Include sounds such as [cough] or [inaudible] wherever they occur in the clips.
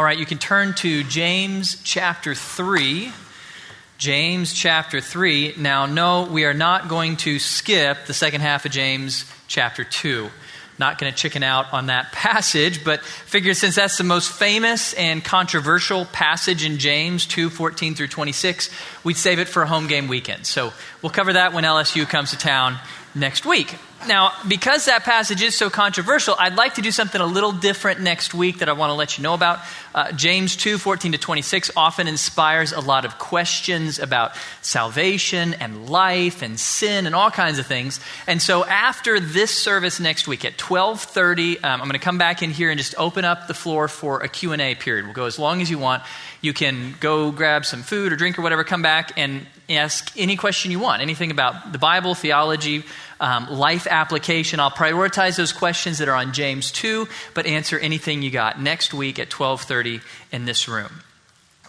All right, you can turn to James chapter 3. James chapter 3. Now, no, we are not going to skip the second half of James chapter 2. Not going to chicken out on that [laughs] passage, but figure since that's the most famous and controversial passage in James 2 14 through 26, we'd save it for a home game weekend. So we'll cover that when LSU comes to town next week. Now, because that passage is so controversial, I'd like to do something a little different next week that I want to let you know about. Uh, James 2 14 to 26 often inspires a lot of questions about salvation and life and sin and all kinds of things. And so, after this service next week at 12:30, um, I'm going to come back in here and just open up the floor for a Q&A period. We'll go as long as you want. You can go grab some food or drink or whatever, come back and ask any question you want, anything about the Bible, theology, um, life application. I'll prioritize those questions that are on James 2, but answer anything you got next week at 12:30 in this room.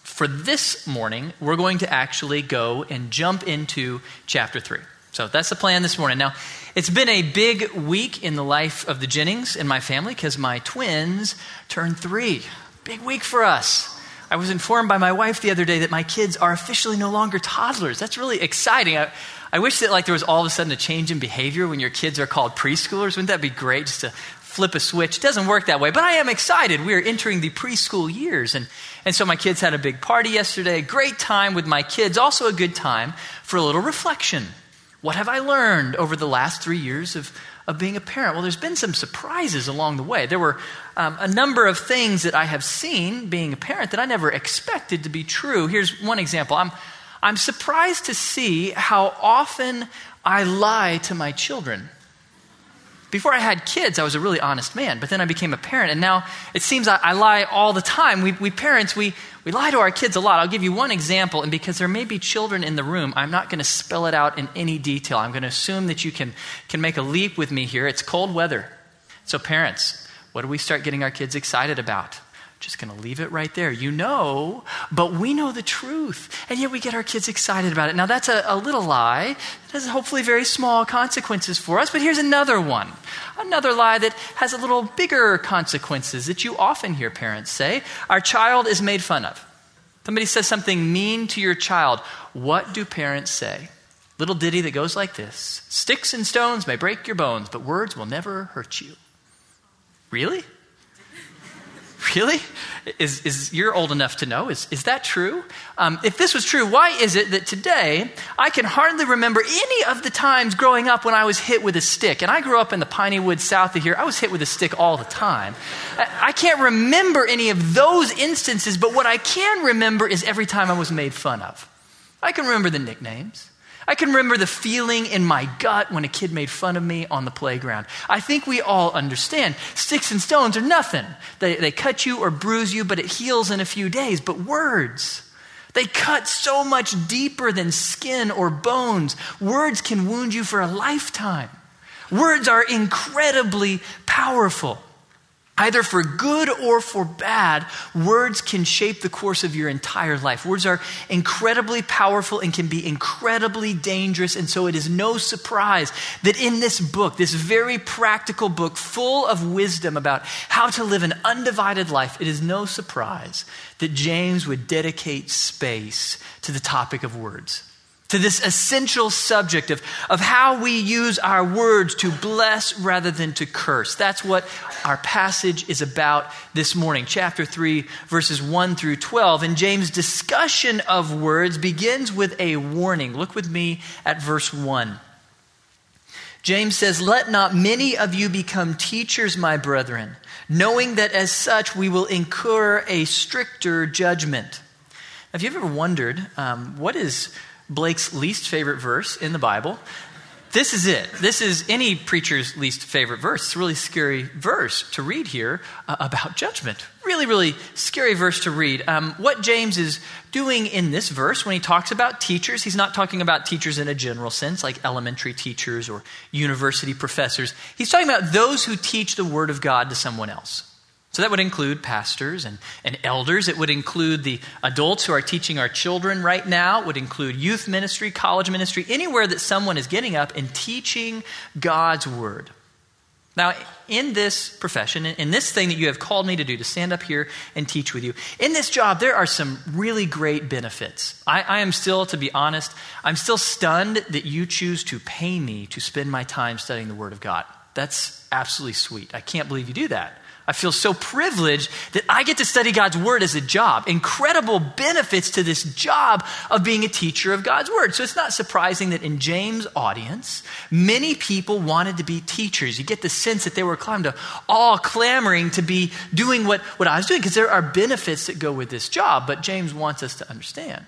For this morning, we're going to actually go and jump into chapter 3. So that's the plan this morning. Now, it's been a big week in the life of the Jennings and my family because my twins turned three. Big week for us. I was informed by my wife the other day that my kids are officially no longer toddlers. That's really exciting. I, I wish that like there was all of a sudden a change in behavior when your kids are called preschoolers. Wouldn't that be great just to flip a switch? It doesn't work that way, but I am excited. We are entering the preschool years. And, and so my kids had a big party yesterday. Great time with my kids. Also a good time for a little reflection. What have I learned over the last three years of, of being a parent? Well, there's been some surprises along the way. There were um, a number of things that I have seen being a parent that I never expected to be true. Here's one example I'm, I'm surprised to see how often I lie to my children. Before I had kids, I was a really honest man, but then I became a parent, and now it seems I, I lie all the time. We, we parents, we, we lie to our kids a lot. I'll give you one example, and because there may be children in the room, I'm not going to spell it out in any detail. I'm going to assume that you can, can make a leap with me here. It's cold weather. So, parents, what do we start getting our kids excited about? Just going to leave it right there. You know, but we know the truth. And yet we get our kids excited about it. Now, that's a, a little lie. It has hopefully very small consequences for us. But here's another one another lie that has a little bigger consequences that you often hear parents say Our child is made fun of. Somebody says something mean to your child. What do parents say? Little ditty that goes like this Sticks and stones may break your bones, but words will never hurt you. Really? Really? Is, is you're old enough to know? Is, is that true? Um, if this was true, why is it that today I can hardly remember any of the times growing up when I was hit with a stick? And I grew up in the piney woods south of here. I was hit with a stick all the time. I, I can't remember any of those instances, but what I can remember is every time I was made fun of. I can remember the nicknames. I can remember the feeling in my gut when a kid made fun of me on the playground. I think we all understand. Sticks and stones are nothing. They, they cut you or bruise you, but it heals in a few days. But words, they cut so much deeper than skin or bones. Words can wound you for a lifetime. Words are incredibly powerful. Either for good or for bad, words can shape the course of your entire life. Words are incredibly powerful and can be incredibly dangerous. And so it is no surprise that in this book, this very practical book full of wisdom about how to live an undivided life, it is no surprise that James would dedicate space to the topic of words to this essential subject of, of how we use our words to bless rather than to curse. That's what our passage is about this morning, chapter 3, verses 1 through 12. And James' discussion of words begins with a warning. Look with me at verse 1. James says, Let not many of you become teachers, my brethren, knowing that as such we will incur a stricter judgment. Have you ever wondered um, what is Blake's least favorite verse in the Bible. This is it. This is any preacher's least favorite verse. It's a really scary verse to read here uh, about judgment. Really, really scary verse to read. Um, what James is doing in this verse when he talks about teachers, he's not talking about teachers in a general sense, like elementary teachers or university professors. He's talking about those who teach the Word of God to someone else. So that would include pastors and, and elders. It would include the adults who are teaching our children right now. It would include youth ministry, college ministry, anywhere that someone is getting up and teaching God's word. Now, in this profession, in this thing that you have called me to do, to stand up here and teach with you, in this job, there are some really great benefits. I, I, am still, to be honest, I'm still stunned that you choose to pay me to spend my time studying the Word of God. That's absolutely sweet. I can't believe you do that. I feel so privileged that I get to study God's Word as a job. Incredible benefits to this job of being a teacher of God's Word. So it's not surprising that in James' audience, many people wanted to be teachers. You get the sense that they were kind to all clamoring to be doing what, what I was doing because there are benefits that go with this job. But James wants us to understand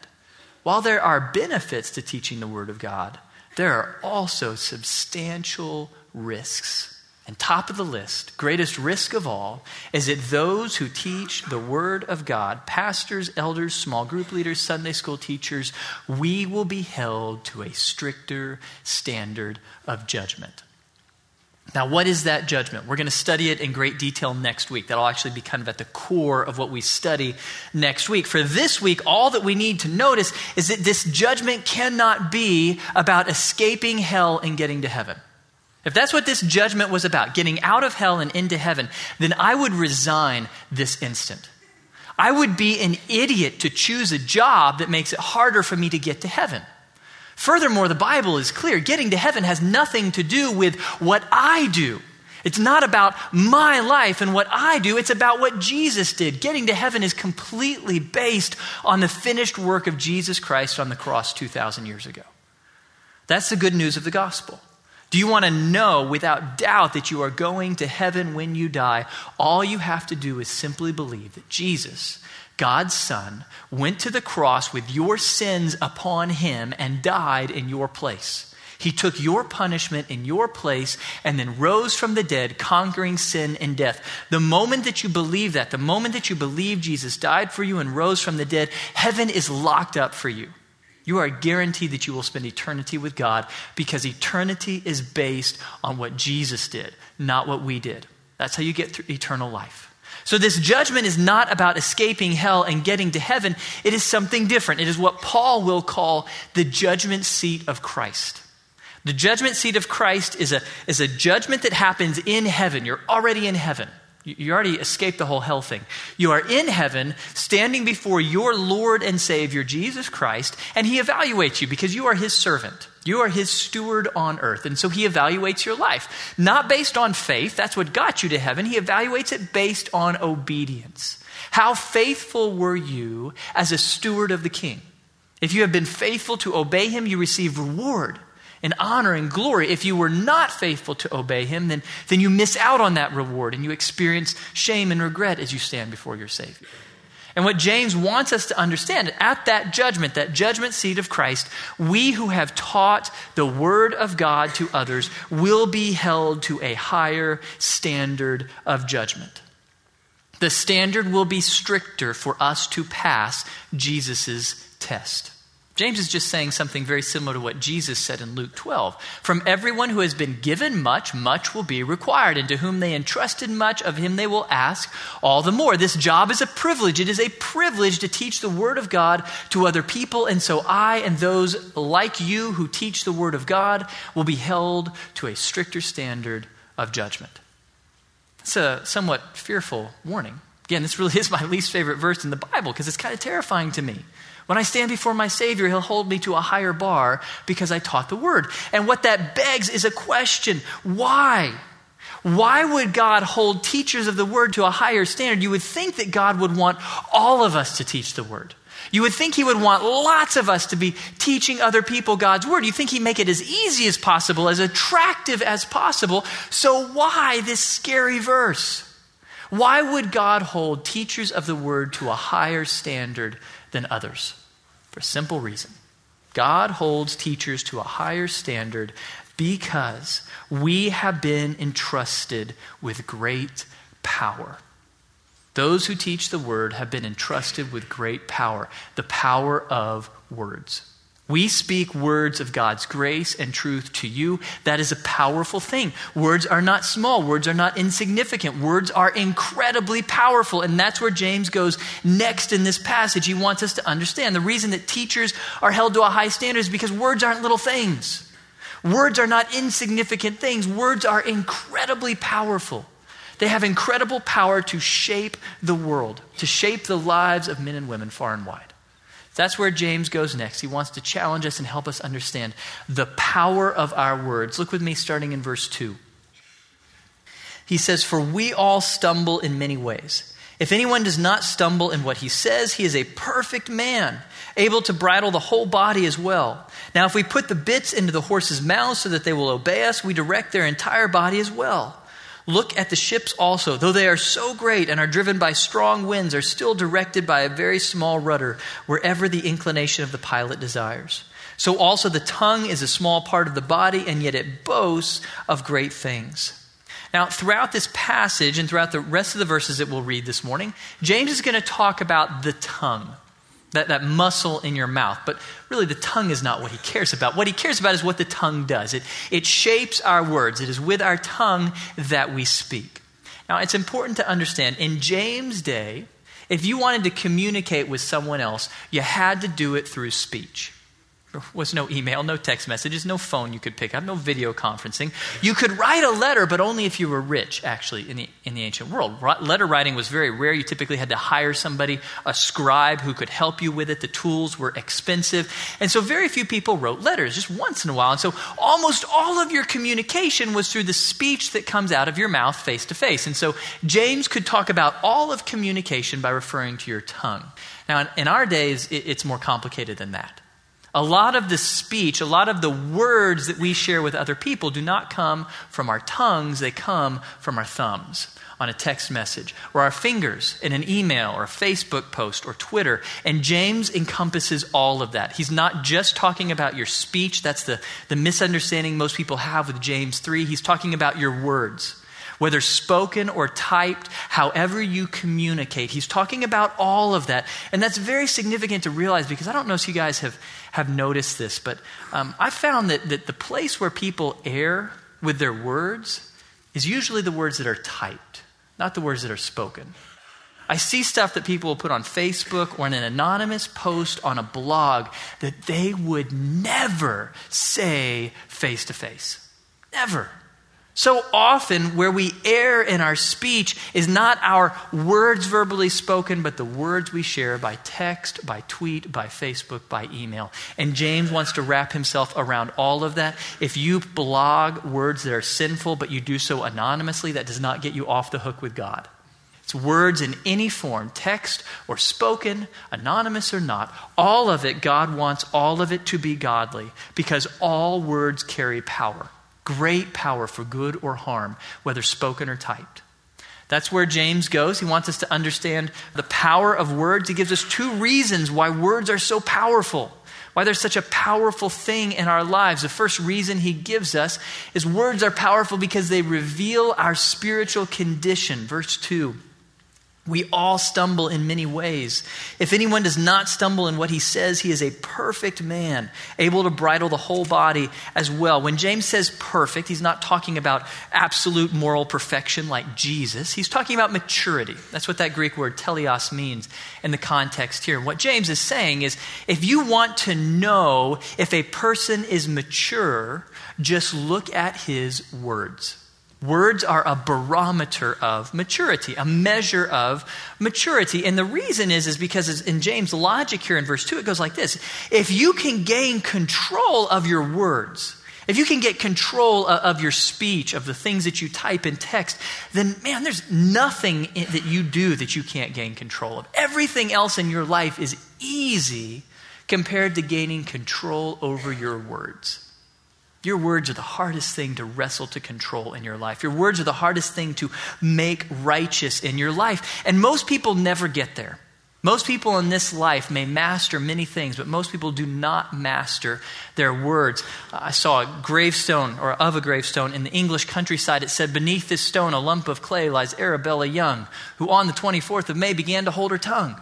while there are benefits to teaching the Word of God, there are also substantial risks and top of the list, greatest risk of all, is that those who teach the Word of God, pastors, elders, small group leaders, Sunday school teachers, we will be held to a stricter standard of judgment. Now, what is that judgment? We're going to study it in great detail next week. That'll actually be kind of at the core of what we study next week. For this week, all that we need to notice is that this judgment cannot be about escaping hell and getting to heaven. If that's what this judgment was about, getting out of hell and into heaven, then I would resign this instant. I would be an idiot to choose a job that makes it harder for me to get to heaven. Furthermore, the Bible is clear getting to heaven has nothing to do with what I do. It's not about my life and what I do, it's about what Jesus did. Getting to heaven is completely based on the finished work of Jesus Christ on the cross 2,000 years ago. That's the good news of the gospel. Do you want to know without doubt that you are going to heaven when you die? All you have to do is simply believe that Jesus, God's Son, went to the cross with your sins upon him and died in your place. He took your punishment in your place and then rose from the dead, conquering sin and death. The moment that you believe that, the moment that you believe Jesus died for you and rose from the dead, heaven is locked up for you. You are guaranteed that you will spend eternity with God because eternity is based on what Jesus did, not what we did. That's how you get through eternal life. So, this judgment is not about escaping hell and getting to heaven. It is something different. It is what Paul will call the judgment seat of Christ. The judgment seat of Christ is a, is a judgment that happens in heaven. You're already in heaven. You already escaped the whole hell thing. You are in heaven, standing before your Lord and Savior, Jesus Christ, and He evaluates you because you are His servant. You are His steward on earth. And so He evaluates your life, not based on faith, that's what got you to heaven. He evaluates it based on obedience. How faithful were you as a steward of the King? If you have been faithful to obey Him, you receive reward and honor and glory. If you were not faithful to obey him, then, then you miss out on that reward and you experience shame and regret as you stand before your Savior. And what James wants us to understand at that judgment, that judgment seat of Christ, we who have taught the Word of God to others will be held to a higher standard of judgment. The standard will be stricter for us to pass Jesus' test. James is just saying something very similar to what Jesus said in Luke 12. From everyone who has been given much, much will be required, and to whom they entrusted much, of him they will ask all the more. This job is a privilege. It is a privilege to teach the Word of God to other people, and so I and those like you who teach the Word of God will be held to a stricter standard of judgment. It's a somewhat fearful warning. Again, this really is my least favorite verse in the Bible because it's kind of terrifying to me. When I stand before my Savior, He'll hold me to a higher bar because I taught the Word. And what that begs is a question why? Why would God hold teachers of the Word to a higher standard? You would think that God would want all of us to teach the Word. You would think He would want lots of us to be teaching other people God's Word. You think He'd make it as easy as possible, as attractive as possible. So, why this scary verse? Why would God hold teachers of the Word to a higher standard than others for a simple reason. God holds teachers to a higher standard because we have been entrusted with great power. Those who teach the word have been entrusted with great power, the power of words. We speak words of God's grace and truth to you. That is a powerful thing. Words are not small. Words are not insignificant. Words are incredibly powerful. And that's where James goes next in this passage. He wants us to understand the reason that teachers are held to a high standard is because words aren't little things. Words are not insignificant things, words are incredibly powerful. They have incredible power to shape the world, to shape the lives of men and women far and wide. That's where James goes next. He wants to challenge us and help us understand the power of our words. Look with me starting in verse 2. He says, For we all stumble in many ways. If anyone does not stumble in what he says, he is a perfect man, able to bridle the whole body as well. Now, if we put the bits into the horses' mouths so that they will obey us, we direct their entire body as well. Look at the ships also. Though they are so great and are driven by strong winds, are still directed by a very small rudder wherever the inclination of the pilot desires. So also the tongue is a small part of the body, and yet it boasts of great things. Now, throughout this passage and throughout the rest of the verses that we'll read this morning, James is going to talk about the tongue, that, that muscle in your mouth. But really, the tongue is not what he cares about. What he cares about is what the tongue does it, it shapes our words, it is with our tongue that we speak. Now, it's important to understand in James' day, if you wanted to communicate with someone else, you had to do it through speech. There was no email, no text messages, no phone you could pick up, no video conferencing. You could write a letter, but only if you were rich, actually, in the, in the ancient world. Letter writing was very rare. You typically had to hire somebody, a scribe, who could help you with it. The tools were expensive. And so very few people wrote letters, just once in a while. And so almost all of your communication was through the speech that comes out of your mouth face to face. And so James could talk about all of communication by referring to your tongue. Now, in, in our days, it, it's more complicated than that. A lot of the speech, a lot of the words that we share with other people do not come from our tongues, they come from our thumbs on a text message, or our fingers in an email, or a Facebook post, or Twitter. And James encompasses all of that. He's not just talking about your speech, that's the, the misunderstanding most people have with James 3. He's talking about your words whether spoken or typed, however you communicate. He's talking about all of that. And that's very significant to realize because I don't know if you guys have, have noticed this, but um, I found that, that the place where people err with their words is usually the words that are typed, not the words that are spoken. I see stuff that people will put on Facebook or in an anonymous post on a blog that they would never say face to face. Never. So often, where we err in our speech is not our words verbally spoken, but the words we share by text, by tweet, by Facebook, by email. And James wants to wrap himself around all of that. If you blog words that are sinful, but you do so anonymously, that does not get you off the hook with God. It's words in any form, text or spoken, anonymous or not. All of it, God wants all of it to be godly because all words carry power. Great power for good or harm, whether spoken or typed. That's where James goes. He wants us to understand the power of words. He gives us two reasons why words are so powerful, why they're such a powerful thing in our lives. The first reason he gives us is words are powerful because they reveal our spiritual condition. Verse 2. We all stumble in many ways. If anyone does not stumble in what he says, he is a perfect man, able to bridle the whole body as well. When James says perfect, he's not talking about absolute moral perfection like Jesus. He's talking about maturity. That's what that Greek word teleios means in the context here. What James is saying is if you want to know if a person is mature, just look at his words. Words are a barometer of maturity, a measure of maturity. And the reason is, is because in James' logic here in verse 2, it goes like this If you can gain control of your words, if you can get control of your speech, of the things that you type in text, then man, there's nothing that you do that you can't gain control of. Everything else in your life is easy compared to gaining control over your words. Your words are the hardest thing to wrestle to control in your life. Your words are the hardest thing to make righteous in your life. And most people never get there. Most people in this life may master many things, but most people do not master their words. I saw a gravestone, or of a gravestone, in the English countryside. It said, Beneath this stone, a lump of clay, lies Arabella Young, who on the 24th of May began to hold her tongue.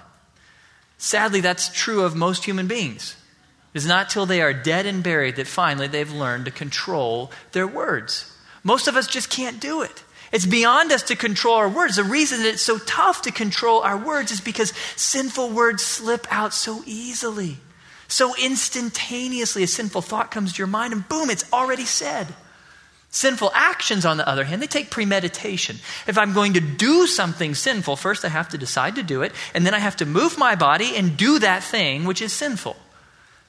Sadly, that's true of most human beings. It is not till they are dead and buried that finally they've learned to control their words. Most of us just can't do it. It's beyond us to control our words. The reason that it's so tough to control our words is because sinful words slip out so easily. So instantaneously, a sinful thought comes to your mind, and boom, it's already said. Sinful actions, on the other hand, they take premeditation. If I'm going to do something sinful, first I have to decide to do it, and then I have to move my body and do that thing which is sinful.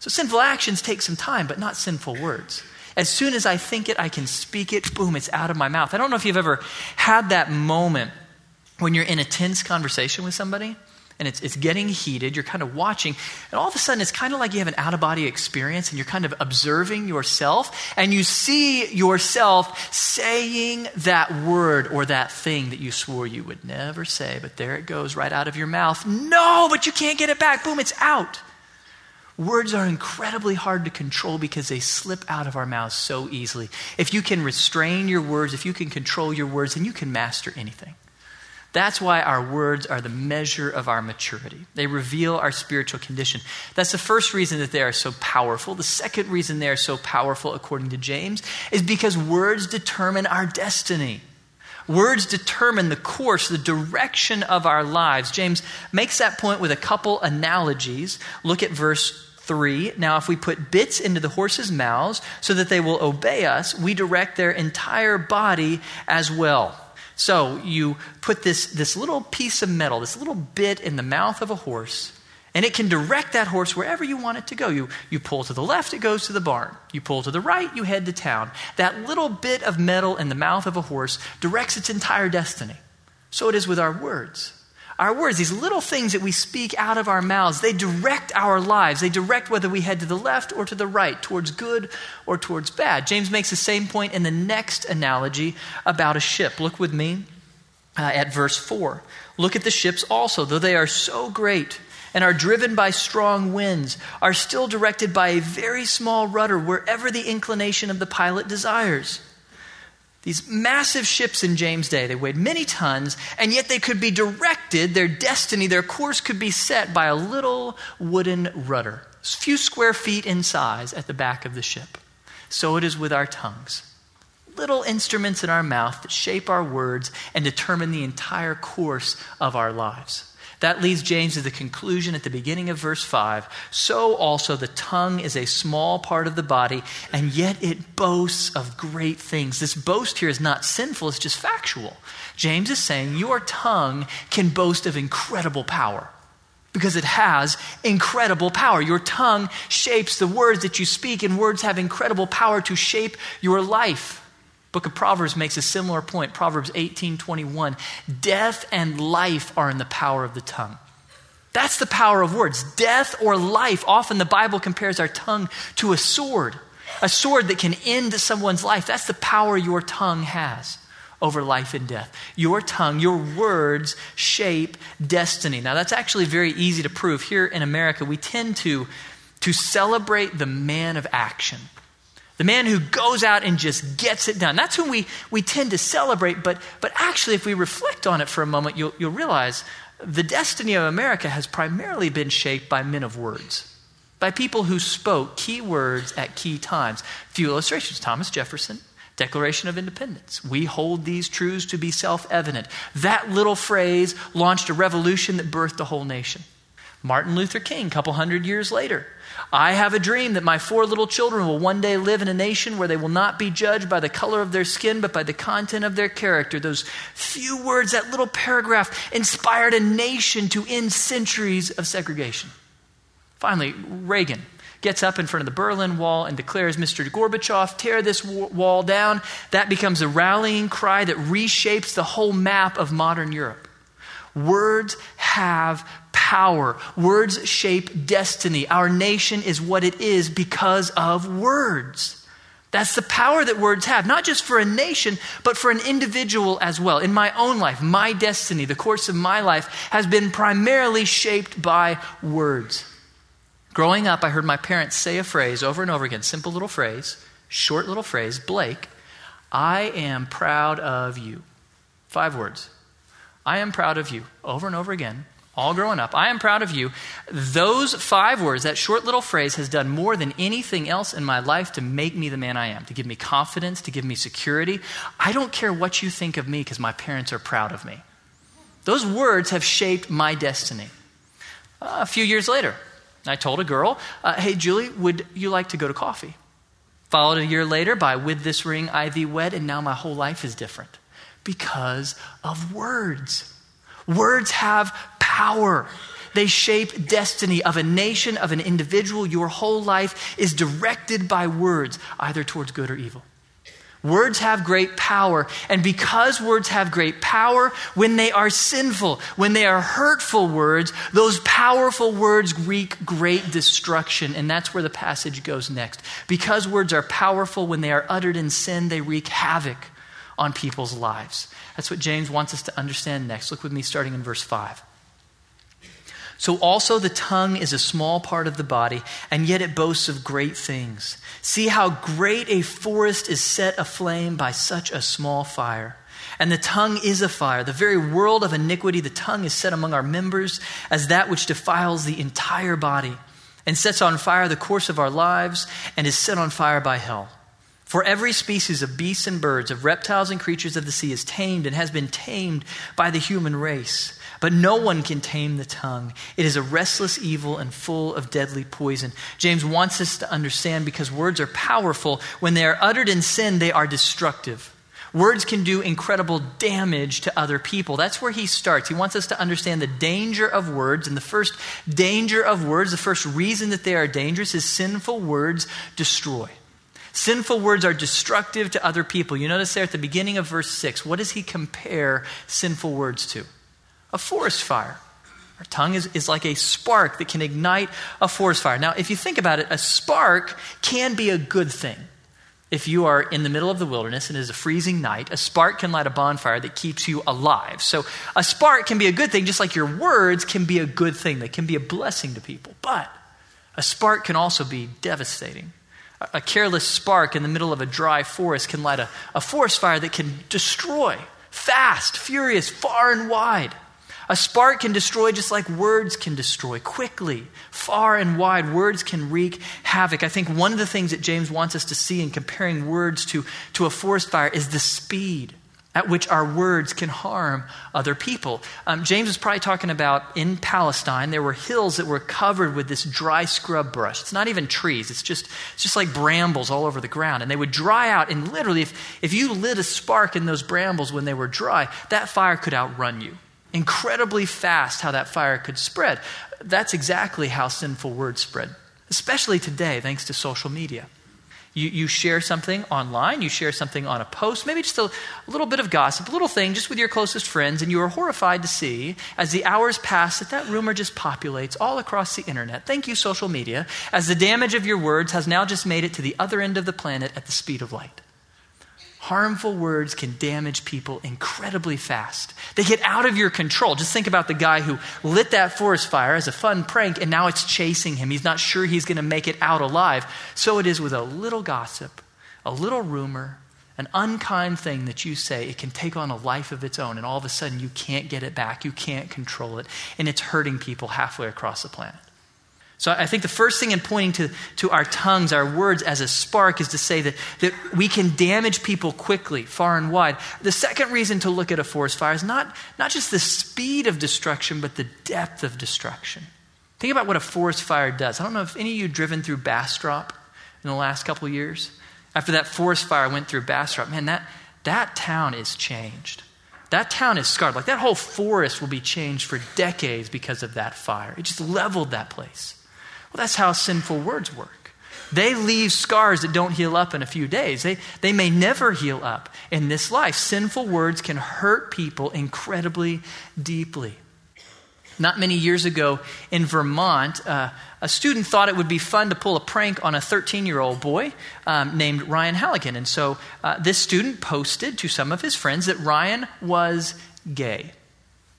So sinful actions take some time, but not sinful words. As soon as I think it, I can speak it, boom, it's out of my mouth. I don't know if you've ever had that moment when you're in a tense conversation with somebody and it's, it's getting heated. You're kind of watching, and all of a sudden, it's kind of like you have an out of body experience and you're kind of observing yourself, and you see yourself saying that word or that thing that you swore you would never say, but there it goes right out of your mouth. No, but you can't get it back. Boom, it's out. Words are incredibly hard to control because they slip out of our mouths so easily. If you can restrain your words, if you can control your words, then you can master anything. That's why our words are the measure of our maturity. They reveal our spiritual condition. That's the first reason that they are so powerful. The second reason they are so powerful, according to James, is because words determine our destiny. Words determine the course, the direction of our lives. James makes that point with a couple analogies. Look at verse 3. Now, if we put bits into the horses' mouths so that they will obey us, we direct their entire body as well. So you put this, this little piece of metal, this little bit in the mouth of a horse, and it can direct that horse wherever you want it to go. You, you pull to the left, it goes to the barn. You pull to the right, you head to town. That little bit of metal in the mouth of a horse directs its entire destiny. So it is with our words. Our words, these little things that we speak out of our mouths, they direct our lives. They direct whether we head to the left or to the right, towards good or towards bad. James makes the same point in the next analogy about a ship. Look with me uh, at verse 4. Look at the ships also, though they are so great and are driven by strong winds, are still directed by a very small rudder wherever the inclination of the pilot desires. These massive ships in James' day, they weighed many tons, and yet they could be directed, their destiny, their course could be set by a little wooden rudder, a few square feet in size at the back of the ship. So it is with our tongues. Little instruments in our mouth that shape our words and determine the entire course of our lives. That leads James to the conclusion at the beginning of verse 5. So also the tongue is a small part of the body, and yet it boasts of great things. This boast here is not sinful, it's just factual. James is saying your tongue can boast of incredible power because it has incredible power. Your tongue shapes the words that you speak, and words have incredible power to shape your life. Book of Proverbs makes a similar point. Proverbs 18:21. Death and life are in the power of the tongue. That's the power of words. Death or life. Often the Bible compares our tongue to a sword, a sword that can end someone's life. That's the power your tongue has over life and death. Your tongue, your words shape destiny. Now, that's actually very easy to prove. Here in America, we tend to, to celebrate the man of action. The man who goes out and just gets it done. That's who we, we tend to celebrate, but, but actually, if we reflect on it for a moment, you'll, you'll realize the destiny of America has primarily been shaped by men of words, by people who spoke key words at key times. A few illustrations Thomas Jefferson, Declaration of Independence. We hold these truths to be self evident. That little phrase launched a revolution that birthed a whole nation. Martin Luther King, a couple hundred years later, I have a dream that my four little children will one day live in a nation where they will not be judged by the color of their skin, but by the content of their character. Those few words, that little paragraph, inspired a nation to end centuries of segregation. Finally, Reagan gets up in front of the Berlin Wall and declares, Mr. Gorbachev, tear this wall down. That becomes a rallying cry that reshapes the whole map of modern Europe. Words have power. Words shape destiny. Our nation is what it is because of words. That's the power that words have, not just for a nation, but for an individual as well. In my own life, my destiny, the course of my life, has been primarily shaped by words. Growing up, I heard my parents say a phrase over and over again, simple little phrase, short little phrase, Blake, I am proud of you. Five words. I am proud of you, over and over again all growing up. I am proud of you. Those five words, that short little phrase, has done more than anything else in my life to make me the man I am, to give me confidence, to give me security. I don't care what you think of me because my parents are proud of me. Those words have shaped my destiny. Uh, a few years later, I told a girl, uh, Hey, Julie, would you like to go to coffee? Followed a year later by With this ring I thee wed, and now my whole life is different because of words. Words have power. They shape destiny of a nation, of an individual. Your whole life is directed by words, either towards good or evil. Words have great power. And because words have great power, when they are sinful, when they are hurtful words, those powerful words wreak great destruction. And that's where the passage goes next. Because words are powerful, when they are uttered in sin, they wreak havoc on people's lives. That's what James wants us to understand next. Look with me starting in verse 5. So also the tongue is a small part of the body, and yet it boasts of great things. See how great a forest is set aflame by such a small fire. And the tongue is a fire, the very world of iniquity. The tongue is set among our members as that which defiles the entire body, and sets on fire the course of our lives, and is set on fire by hell. For every species of beasts and birds, of reptiles and creatures of the sea is tamed and has been tamed by the human race. But no one can tame the tongue. It is a restless evil and full of deadly poison. James wants us to understand because words are powerful. When they are uttered in sin, they are destructive. Words can do incredible damage to other people. That's where he starts. He wants us to understand the danger of words. And the first danger of words, the first reason that they are dangerous, is sinful words destroy. Sinful words are destructive to other people. You notice there at the beginning of verse 6, what does he compare sinful words to? a forest fire. Our tongue is, is like a spark that can ignite a forest fire. Now, if you think about it, a spark can be a good thing. If you are in the middle of the wilderness and it is a freezing night, a spark can light a bonfire that keeps you alive. So, a spark can be a good thing, just like your words can be a good thing. They can be a blessing to people. But a spark can also be devastating. A, careless spark in the middle of a dry forest can light a, a forest fire that can destroy fast, furious, far and wide. A spark can destroy just like words can destroy quickly, far and wide. Words can wreak havoc. I think one of the things that James wants us to see in comparing words to, to a forest fire is the speed at which our words can harm other people. Um, James is probably talking about in Palestine, there were hills that were covered with this dry scrub brush. It's not even trees, it's just, it's just like brambles all over the ground. And they would dry out, and literally, if, if you lit a spark in those brambles when they were dry, that fire could outrun you incredibly fast how that fire could spread. That's exactly how sinful words spread, especially today, thanks to social media. You, you share something online, you share something on a post, maybe just a, little bit of gossip, a little thing just with your closest friends, and you are horrified to see as the hours pass that that rumor just populates all across the internet. Thank you, social media, as the damage of your words has now just made it to the other end of the planet at the speed of light. Harmful words can damage people incredibly fast. They get out of your control. Just think about the guy who lit that forest fire as a fun prank and now it's chasing him. He's not sure he's going to make it out alive. So it is with a little gossip, a little rumor, an unkind thing that you say, it can take on a life of its own, and all of a sudden you can't get it back. You can't control it, and it's hurting people halfway across the planet. So I think the first thing in pointing to, to our tongues, our words as a spark, is to say that, that we can damage people quickly, far and wide. The second reason to look at a forest fire is not, not just the speed of destruction, but the depth of destruction. Think about what a forest fire does. I don't know if any of you driven through Bastrop in the last couple years. After that forest fire went through Bastrop, man, that, that town is changed. That town is scarred. Like that whole forest will be changed for decades because of that fire. It just leveled that place. Well, that's how sinful words work. They leave scars that don't heal up in a few days. They, they may never heal up in this life. Sinful words can hurt people incredibly deeply. Not many years ago in Vermont, uh, a student thought it would be fun to pull a prank on a 13 year old boy um, named Ryan Halligan. And so uh, this student posted to some of his friends that Ryan was gay.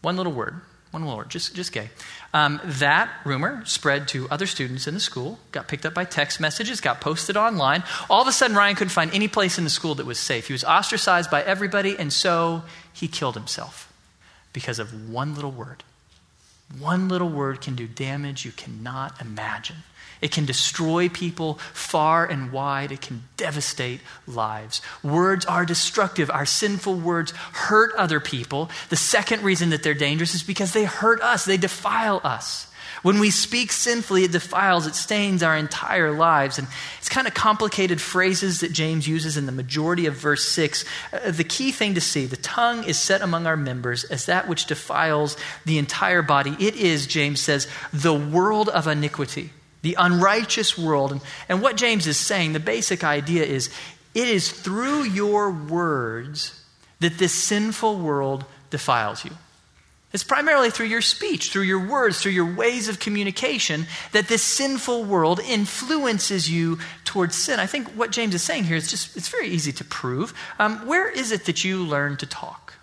One little word, one word, just, just gay. Um, that rumor spread to other students in the school, got picked up by text messages, got posted online. All of a sudden, Ryan couldn't find any place in the school that was safe. He was ostracized by everybody, and so he killed himself because of one little word. One little word can do damage you cannot imagine. It can destroy people far and wide. It can devastate lives. Words are destructive. Our sinful words hurt other people. The second reason that they're dangerous is because they hurt us, they defile us. When we speak sinfully, it defiles, it stains our entire lives. And it's kind of complicated phrases that James uses in the majority of verse 6. Uh, the key thing to see the tongue is set among our members as that which defiles the entire body. It is, James says, the world of iniquity, the unrighteous world. And, and what James is saying, the basic idea is it is through your words that this sinful world defiles you. It's primarily through your speech, through your words, through your ways of communication that this sinful world influences you towards sin. I think what James is saying here is just, it's very easy to prove. Um, where is it that you learn to talk?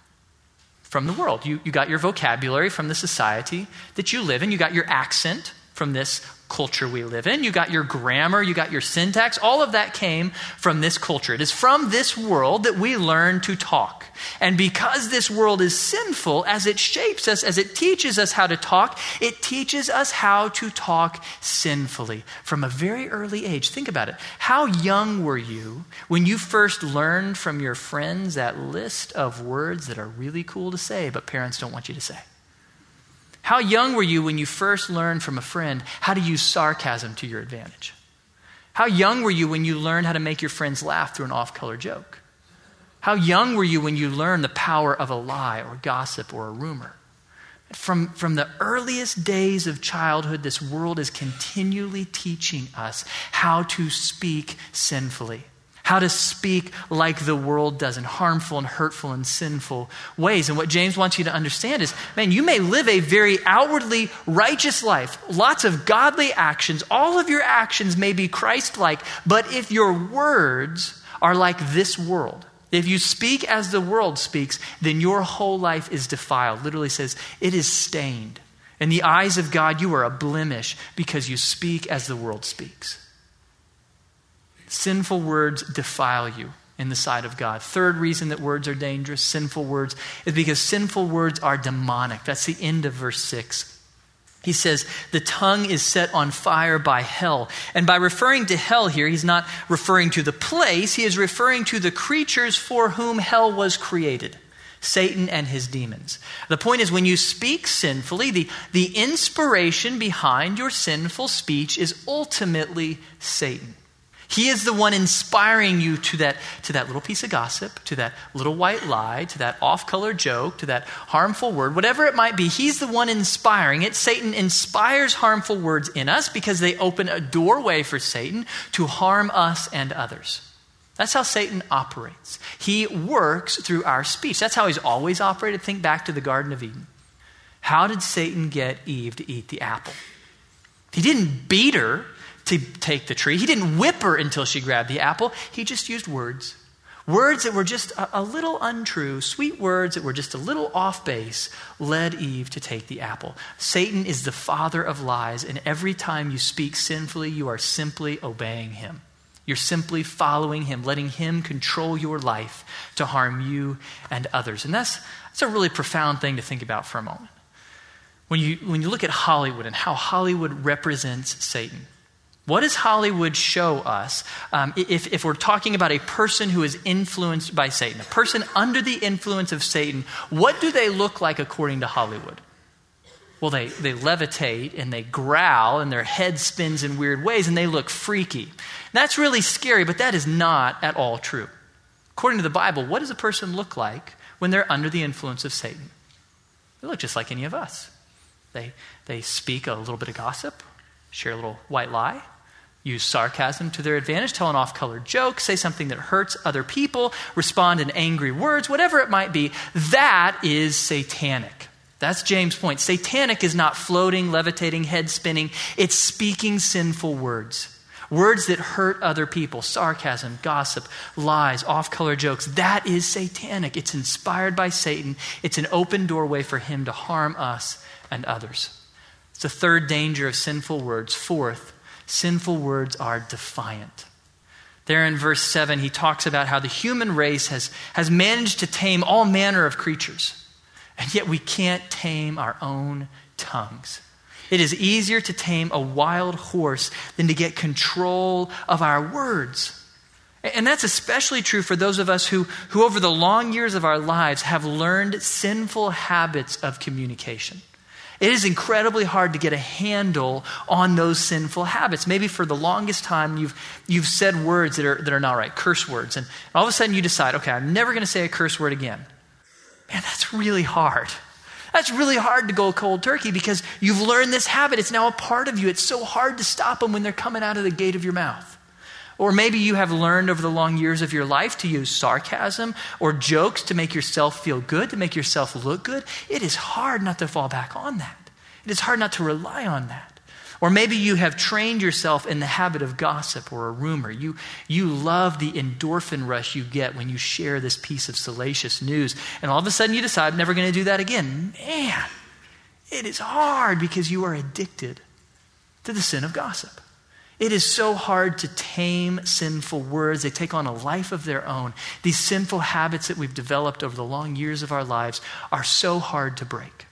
From the world. You, you got your vocabulary from the society that you live in, you got your accent from this culture we live in. You got your grammar, you got your syntax. All of that came from this culture. It is from this world that we learn to talk. And because this world is sinful, as it shapes us, as it teaches us how to talk, it teaches us how to talk sinfully from a very early age. Think about it. How young were you when you first learned from your friends that list of words that are really cool to say, but parents don't want you to say? How young were you when you first learned from a friend how to use sarcasm to your advantage? How young were you when you learned how to make your friends laugh through an off color joke? How young were you when you learned the power of a lie or gossip or a rumor? From, from the earliest days of childhood, this world is continually teaching us how to speak sinfully how to speak like the world does in harmful and hurtful and sinful ways. And what James wants you to understand is man, you may live a very outwardly righteous life, lots of godly actions. All of your actions may be Christ like, but if your words are like this world, if you speak as the world speaks, then your whole life is defiled. Literally says, it is stained. In the eyes of God, you are a blemish because you speak as the world speaks. Sinful words defile you in the sight of God. Third reason that words are dangerous, sinful words, is because sinful words are demonic. That's the end of verse 6. He says, the tongue is set on fire by hell. And by referring to hell here, he's not referring to the place, he is referring to the creatures for whom hell was created. Satan and his demons. The point is, when you speak sinfully, the, the inspiration behind your sinful speech is ultimately Satan. He is the one inspiring you to that, to that little piece of gossip, to that little white lie, to that off color joke, to that harmful word, whatever it might be. He's the one inspiring it. Satan inspires harmful words in us because they open a doorway for Satan to harm us and others. That's how Satan operates. He works through our speech. That's how he's always operated. Think back to the Garden of Eden. How did Satan get Eve to eat the apple? He didn't beat her to take the tree. He didn't whip her until she grabbed the apple. He just used words. Words that were just a, a, little untrue, sweet words that were just a little off base, led Eve to take the apple. Satan is the father of lies, and every time you speak sinfully, you are simply obeying him. You're simply following him, letting him control your life to harm you and others. And that's, that's a really profound thing to think about for a moment. When you, when you look at Hollywood and how Hollywood represents Satan, what does Hollywood show us um, if, if we're talking about a person who is influenced by Satan, a person under the influence of Satan? What do they look like according to Hollywood? Well, they, they levitate and they growl and their head spins in weird ways and they look freaky. That's really scary, but that is not at all true. According to the Bible, what does a person look like when they're under the influence of Satan? They look just like any of us. They, they speak a little bit of gossip, share a little white lie, use sarcasm to their advantage, tell an off color joke, say something that hurts other people, respond in angry words, whatever it might be, that is satanic. That's James' point. Satanic is not floating, levitating, head spinning, it's speaking sinful words. Words that hurt other people, sarcasm, gossip, lies, off color jokes. That is satanic. It's inspired by Satan. It's an open doorway for him to harm us and others. It's the third danger of sinful words. Fourth, sinful words are defiant. There in verse 7, he talks about how the human race has, has managed to tame all manner of creatures, and yet we can't tame our own tongues. It is easier to tame a wild horse than to get control of our words. And that's especially true for those of us who, who, over the long years of our lives, have learned sinful habits of communication. It is incredibly hard to get a handle on those sinful habits. Maybe for the longest time you've, you've said words that are, that are not right, curse words. And all of a sudden you decide, okay, I'm never going to say a curse word again. Man, that's really hard. That's really hard to go cold turkey because you've learned this habit. It's now a part of you. It's so hard to stop them when they're coming out of the gate of your mouth. Or maybe you have learned over the long years of your life to use sarcasm or jokes to make yourself feel good, to make yourself look good. It is hard not to fall back on that. It is hard not to rely on that. Or maybe you have trained yourself in the habit of gossip or a rumor. You, you love the endorphin rush you get when you share this piece of salacious news. And all of a sudden you decide, I'm never going to do that again. Man, it is hard because you are addicted to the sin of gossip. It is so hard to tame sinful words. They take on a life of their own. These sinful habits that we've developed over the long years of our lives are so hard to break.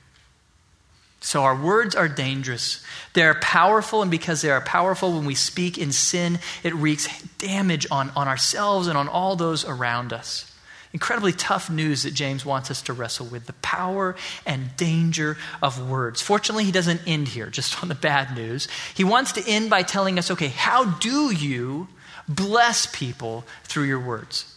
So, our words are dangerous. They are powerful, and because they are powerful, when we speak in sin, it wreaks damage on, on ourselves and on all those around us. Incredibly tough news that James wants us to wrestle with the power and danger of words. Fortunately, he doesn't end here just on the bad news. He wants to end by telling us okay, how do you bless people through your words?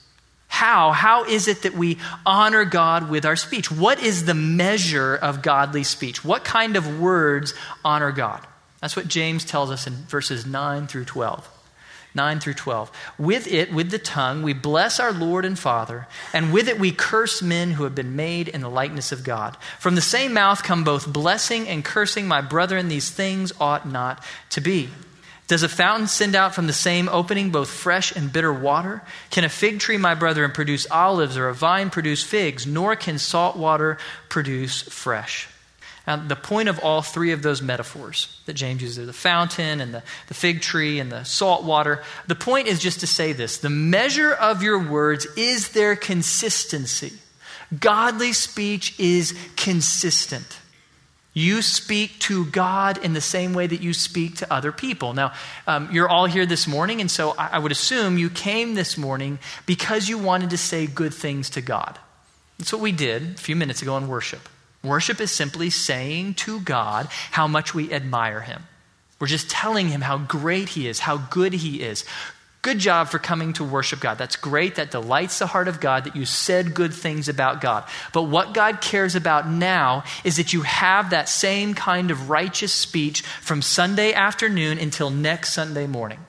How? How is it that we honor God with our speech? What is the measure of godly speech? What kind of words honor God? That's what James tells us in verses 9 through 12. 9 through 12. With it, with the tongue, we bless our Lord and Father, and with it we curse men who have been made in the likeness of God. From the same mouth come both blessing and cursing. My brethren, these things ought not to be. Does a fountain send out from the same opening both fresh and bitter water? Can a fig tree, my brethren, produce olives, or a vine produce figs? Nor can salt water produce fresh. Now, the point of all three of those metaphors that James uses the fountain and the, the fig tree and the salt water the point is just to say this the measure of your words is their consistency. Godly speech is consistent. You speak to God in the same way that you speak to other people. Now, um, you're all here this morning, and so I, I would assume you came this morning because you wanted to say good things to God. That's what we did a few minutes ago in worship. Worship is simply saying to God how much we admire Him. We're just telling Him how great He is, how good He is. Good job for coming to worship God. That's great. That delights the heart of God that you said good things about God. But what God cares about now is that you have that same kind of righteous speech from Sunday afternoon until next Sunday morning.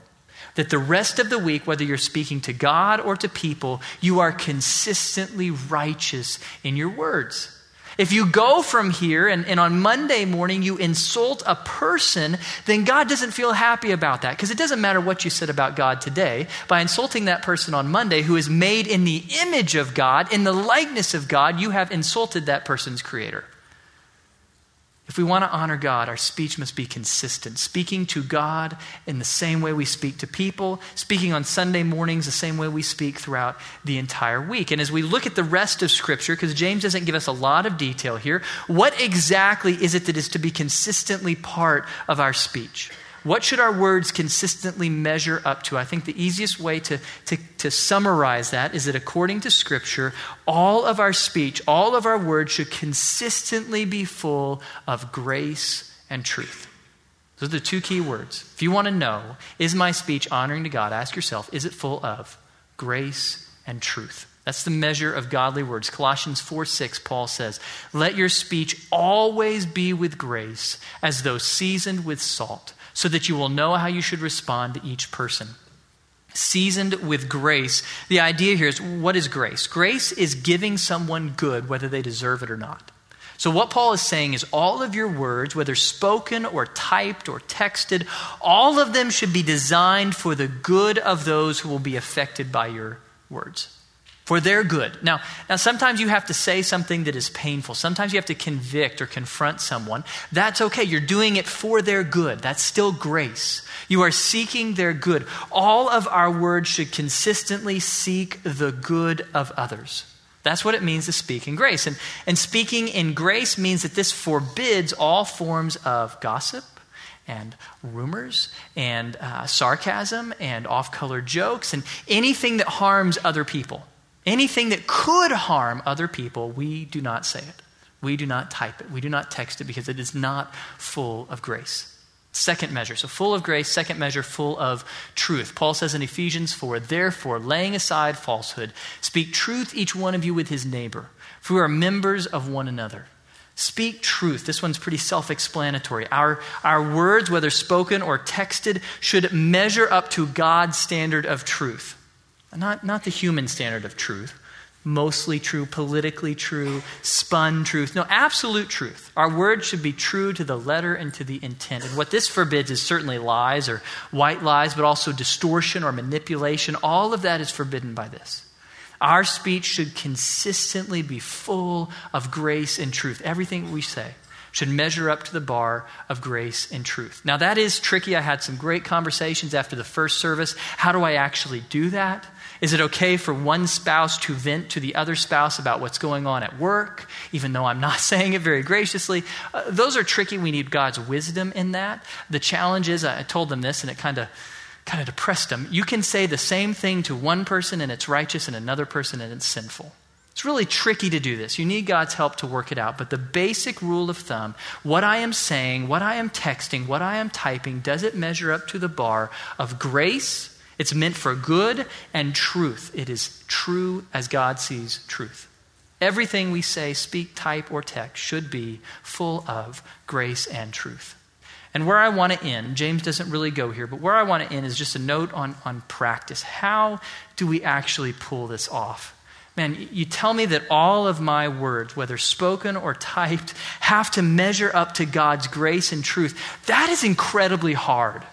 That the rest of the week, whether you're speaking to God or to people, you are consistently righteous in your words. If you go from here and, and, on Monday morning you insult a person, then God doesn't feel happy about that. Because it doesn't matter what you said about God today. By insulting that person on Monday who is made in the image of God, in the likeness of God, you have insulted that person's creator. If we want to honor God, our speech must be consistent. Speaking to God in the same way we speak to people, speaking on Sunday mornings the same way we speak throughout the entire week. And as we look at the rest of Scripture, because James doesn't give us a lot of detail here, what exactly is it that is to be consistently part of our speech? What should our words consistently measure up to? I think the easiest way to, to, to, summarize that is that according to Scripture, all of our speech, all of our words should consistently be full of grace and truth. Those are the two key words. If you want to know, is my speech honoring to God, ask yourself, is it full of grace and truth? That's the measure of godly words. Colossians 4 6, Paul says, Let your speech always be with grace, as though seasoned with salt so that you will know how you should respond to each person. Seasoned with grace. The idea here is what is grace? Grace is giving someone good whether they deserve it or not. So, what Paul is saying is all of your words, whether spoken or typed or texted, all of them should be designed for the good of those who will be affected by your words for their good. Now, now, sometimes you have to say something that is painful. Sometimes you have to convict or confront someone. That's okay. You're doing it for their good. That's still grace. You are seeking their good. All of our words should consistently seek the good of others. That's what it means to speak in grace. And, and speaking in grace means that this forbids all forms of gossip and rumors and uh, sarcasm and off color jokes and anything that harms other people. Anything that could harm other people, we do not say it. We do not type it. We do not text it because it is not full of grace. Second measure. So, full of grace. Second measure, full of truth. Paul says in Ephesians 4 Therefore, laying aside falsehood, speak truth each one of you with his neighbor, for we are members of one another. Speak truth. This one's pretty self explanatory. Our, our words, whether spoken or texted, should measure up to God's standard of truth, not, not the human standard of truth mostly true, politically true, spun truth. No, absolute truth. Our words should be true to the letter and to the intent. And what this forbids is certainly lies or white lies, but also distortion or manipulation. All of that is forbidden by this. Our speech should consistently be full of grace and truth. Everything we say should measure up to the bar of grace and truth. Now, that is tricky. I had some great conversations after the first service. How do I actually do that? Is it okay for one spouse to vent to the other spouse about what's going on at work, even though I'm not [laughs] saying it very graciously? Uh, those are tricky. We need God's wisdom in that. The challenge is I told them this, and it kind of kind of depressed them. You can say the same thing to one person and it's righteous, and another person and it's sinful. It's really tricky to do this. You need God's help to work it out. But the basic rule of thumb what I am saying, what I am texting, what I am typing, does it measure up to the bar of grace it's meant for good and truth. It is true as God sees truth. Everything we say, speak, type, or text should be full of grace and truth. And where I want to end, James doesn't really go here, but where I want to end is just a note on, on practice. How do we actually pull this off? Man, you tell me that all of my words, whether spoken or typed, have to measure up to God's grace and truth. That is incredibly hard.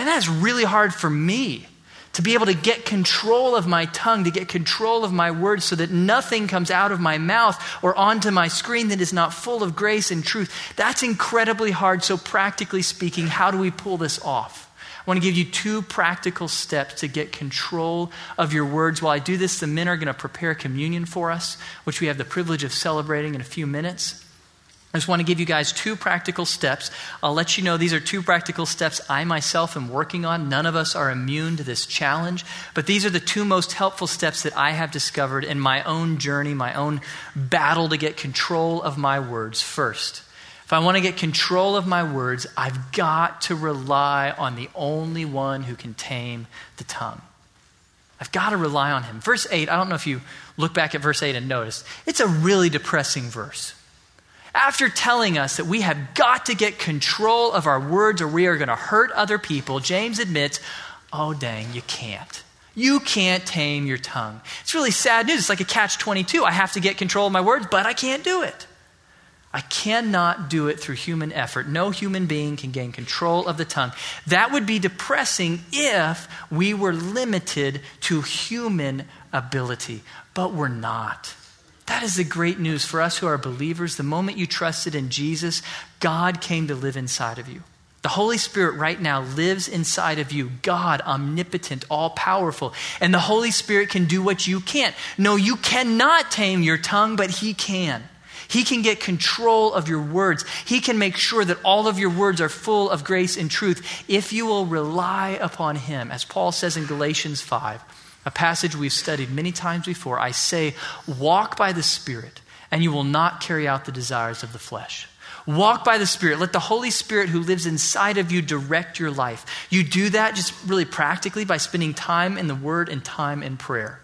And that's really hard for me to be able to get control of my tongue, to get control of my words so that nothing comes out of my mouth or onto my screen that is not full of grace and truth. That's incredibly hard. So, practically speaking, how do we pull this off? I want to give you two practical steps to get control of your words. While I do this, the men are going to prepare communion for us, which we have the privilege of celebrating in a few minutes. I just want to give you guys two practical steps. I'll let you know these are two practical steps I myself am working on. None of us are immune to this challenge, but these are the two most helpful steps that I have discovered in my own journey, my own battle to get control of my words. First, if I want to get control of my words, I've got to rely on the only one who can tame the tongue. I've got to rely on him. Verse 8, I don't know if you look back at verse 8 and notice, it's a really depressing verse. After telling us that we have got to get control of our words or we are going to hurt other people, James admits, oh, dang, you can't. You can't tame your tongue. It's really sad news. It's like a catch 22. I have to get control of my words, but I can't do it. I cannot do it through human effort. No human being can gain control of the tongue. That would be depressing if we were limited to human ability, but we're not. That is the great news for us who are believers. The moment you trusted in Jesus, God came to live inside of you. The Holy Spirit right now lives inside of you. God, omnipotent, all powerful. And the Holy Spirit can do what you can't. No, you cannot tame your tongue, but He can. He can get control of your words. He can make sure that all of your words are full of grace and truth if you will rely upon Him. As Paul says in Galatians 5 a passage we've studied many times before. I say, walk by the Spirit, and you will not carry out the desires of the flesh. Walk by the Spirit. Let the Holy Spirit who lives inside of you direct your life. You do that just really practically by spending time in the Word and time in prayer.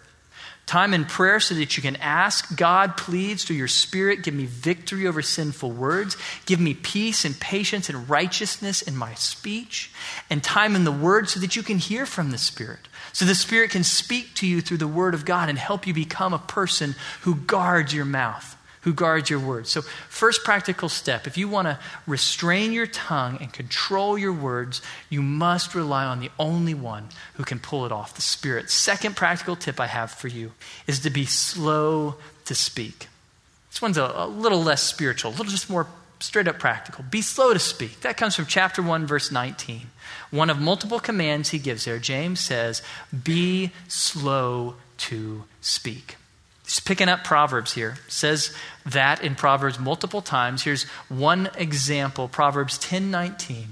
Time in prayer so that you can ask God, please, through your Spirit, give me victory over sinful words. Give me peace and patience and righteousness in my speech. And time in the Word so that you can hear from the Spirit. So the Spirit can speak to you through the Word of God and help you become a person who guards your mouth, who guards your words. So, first practical step if you want to restrain your tongue and control your words, you must rely on the only one who can pull it off the Spirit. Second practical tip I have for you is to be slow to speak. This one's a, a little less spiritual, a little just more straight up practical. Be slow to speak. That comes from chapter 1, verse 19 one of multiple commands he gives there. James says, Be slow to speak. He's picking up Proverbs here. Says that in Proverbs multiple times. Here's one example Proverbs 10 19.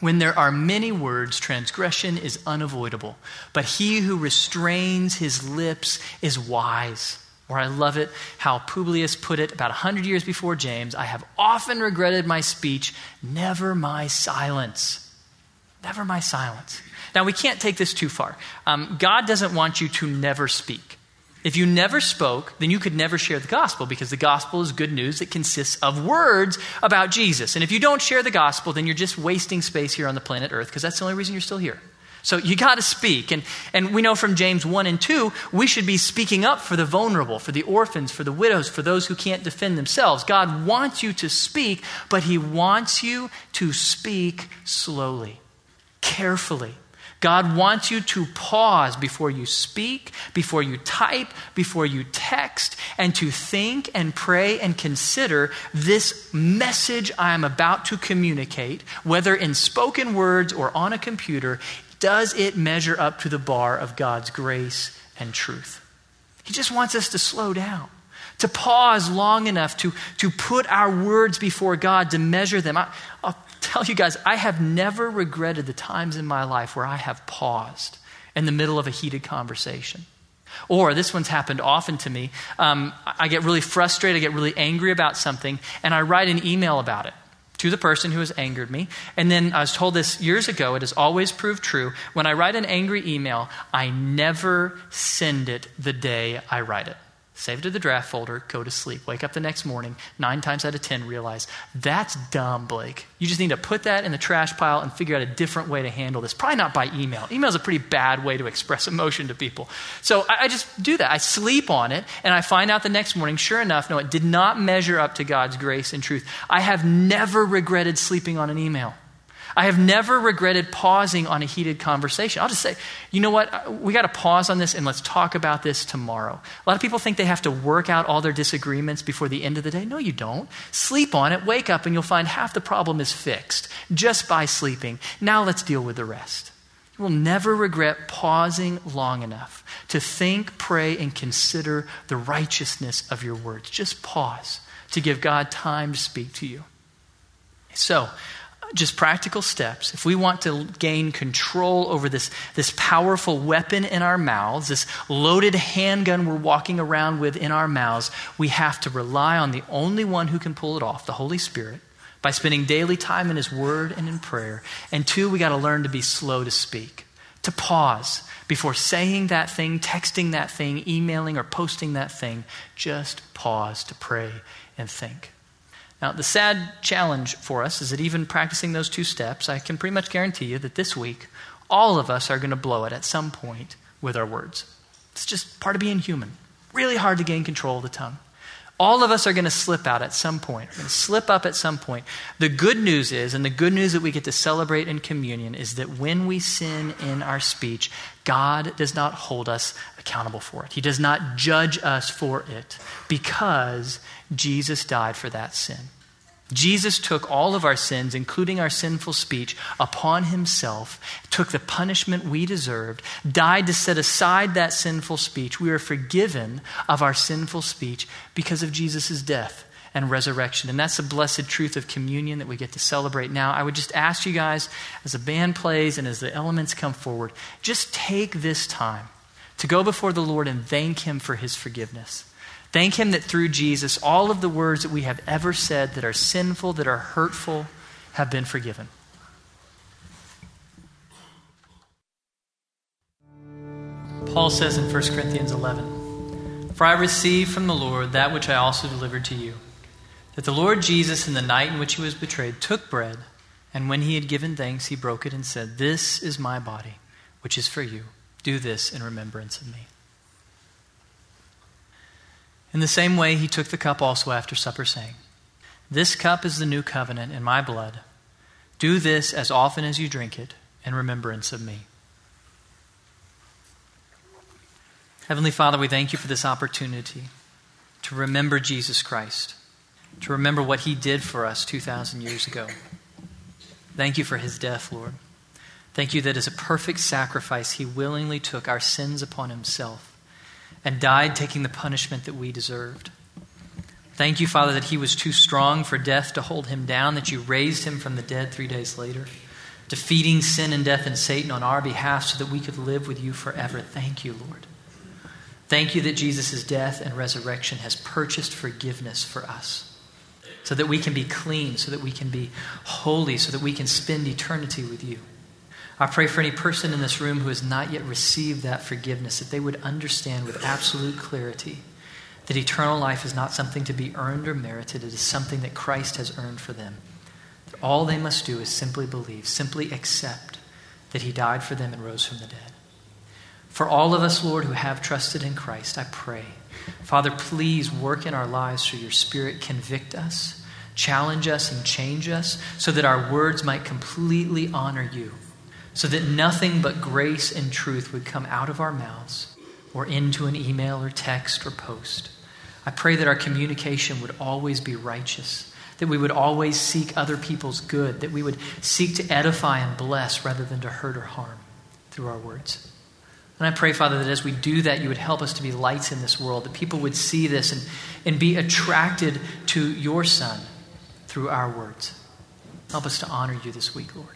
When there are many words, transgression is unavoidable, but he who restrains his lips is wise. Or I love it how Publius put it about 100 years before James I have often regretted my speech, never my silence. Never my silence. Now, we can't take this too far. Um, God doesn't want you to never speak. If you never spoke, then you could never share the gospel because the gospel is good news that consists of words about Jesus. And if you don't share the gospel, then you're just wasting space here on the planet Earth because that's the only reason you're still here. So you got to speak. And, and we know from James 1 and 2, we should be speaking up for the vulnerable, for the orphans, for the widows, for those who can't defend themselves. God wants you to speak, but He wants you to speak slowly, carefully. God wants you to pause before you speak, before you type, before you text, and to think and pray and consider this message I am about to communicate, whether in spoken words or on a computer, does it measure up to the bar of God's grace and truth? He just wants us to slow down, to pause long enough to, to put our words before God, to measure them. I, I'll tell you guys, I have never regretted the times in my life where I have paused in the middle of a heated conversation. Or this one's happened often to me. Um, I get really frustrated, I get really angry about something, and I write an email about it to the person who has angered me. And then I was told this years ago, it has always proved true. When I write an angry email, I never send it the day I write it. Save it to the draft folder, go to sleep. Wake up the next morning, nine times out of ten, realize that's dumb, Blake. You just need to put that in the trash pile and figure out a different way to handle this. Probably not by email. Email is a pretty bad way to express [laughs] emotion to people. So I, I just do that. I sleep on it, and I find out the next morning, sure enough, no, it did not measure up to God's grace and truth. I have never regretted sleeping on an email. I have never regretted pausing on a heated conversation. I'll just say, you know what? We got to pause on this and let's talk about this tomorrow. A lot of people think they have to work out all their disagreements before the end of the day. No, you don't. Sleep on it, wake up, and you'll find half the problem is fixed just by sleeping. Now let's deal with the rest. You will never regret pausing long enough to think, pray, and consider the righteousness of your words. Just pause to give God time to speak to you. So, just practical steps. If we want to gain control over this, this powerful weapon in our mouths, this loaded handgun we're walking around with in our mouths, we have to rely on the only one who can pull it off, the Holy Spirit, by spending daily time in His Word and in prayer. And two, we got to learn to be slow to speak, to pause before saying that thing, texting that thing, emailing or posting that thing. Just pause to pray and think. Now, the sad challenge for us is that even practicing those two steps, I can pretty much guarantee you that this week, all of us are going to blow it at some point with our words. It's just part of being human. Really hard to gain control of the tongue. All of us are going to slip out at some point. Going to slip up at some point. The good news is, and the good news that we get to celebrate in communion, is that when we sin in our speech, God does not hold us accountable for it. He does not judge us for it because Jesus died for that sin. Jesus took all of our sins, including our sinful speech, upon himself, took the punishment we deserved, died to set aside that sinful speech. We are forgiven of our sinful speech because of Jesus' death and resurrection. And that's the blessed truth of communion that we get to celebrate now. I would just ask you guys, as the band plays and as the elements come forward, just take this time to go before the Lord and thank him for his forgiveness. Thank Him that through Jesus, all of the words that we have ever said that are sinful, that are hurtful, have been forgiven. Paul says in 1 Corinthians 11 For I received from the Lord that which I also delivered to you, that the Lord Jesus, in the night in which he was betrayed, took bread, and when he had given thanks, he broke it and said, This is my body, which is for you. Do this in remembrance of me. In the same way, he took the cup also after supper, saying, This cup is the new covenant in my blood. Do this as often as you drink it in remembrance of me. Heavenly Father, we thank you for this opportunity to remember Jesus Christ, to remember what he did for us 2,000 years ago. Thank you for his death, Lord. Thank you that as a perfect sacrifice, he willingly took our sins upon himself and died taking the punishment that we deserved. Thank you, Father, that he was too strong for death to hold him down, that you raised him from the dead three days later, defeating sin and death and Satan on our behalf so that we could live with you forever. Thank you, Lord. Thank you that Jesus' death and resurrection has purchased forgiveness for us so that we can be clean, so that we can be holy, so that we can spend eternity with you. I pray for any person in this room who has not yet received that forgiveness, that they would understand with absolute clarity that eternal life is not something to be earned or merited, it is something that Christ has earned for them. That All they must do is simply believe, simply accept that He died for them and rose from the dead. For all of us, Lord, who have trusted in Christ, I pray. Father, please work in our lives through your Spirit, convict us, challenge us, and change us so that our words might completely honor you, so that nothing but grace and truth would come out of our mouths or into an email or text or post. I pray that our communication would always be righteous, that we would always seek other people's good, that we would seek to edify and bless rather than to hurt or harm through our words. And I pray, Father, that as we do that, you would help us to be lights in this world, that people would see this and, and be attracted to your Son through our words. Help us to honor you this week, Lord.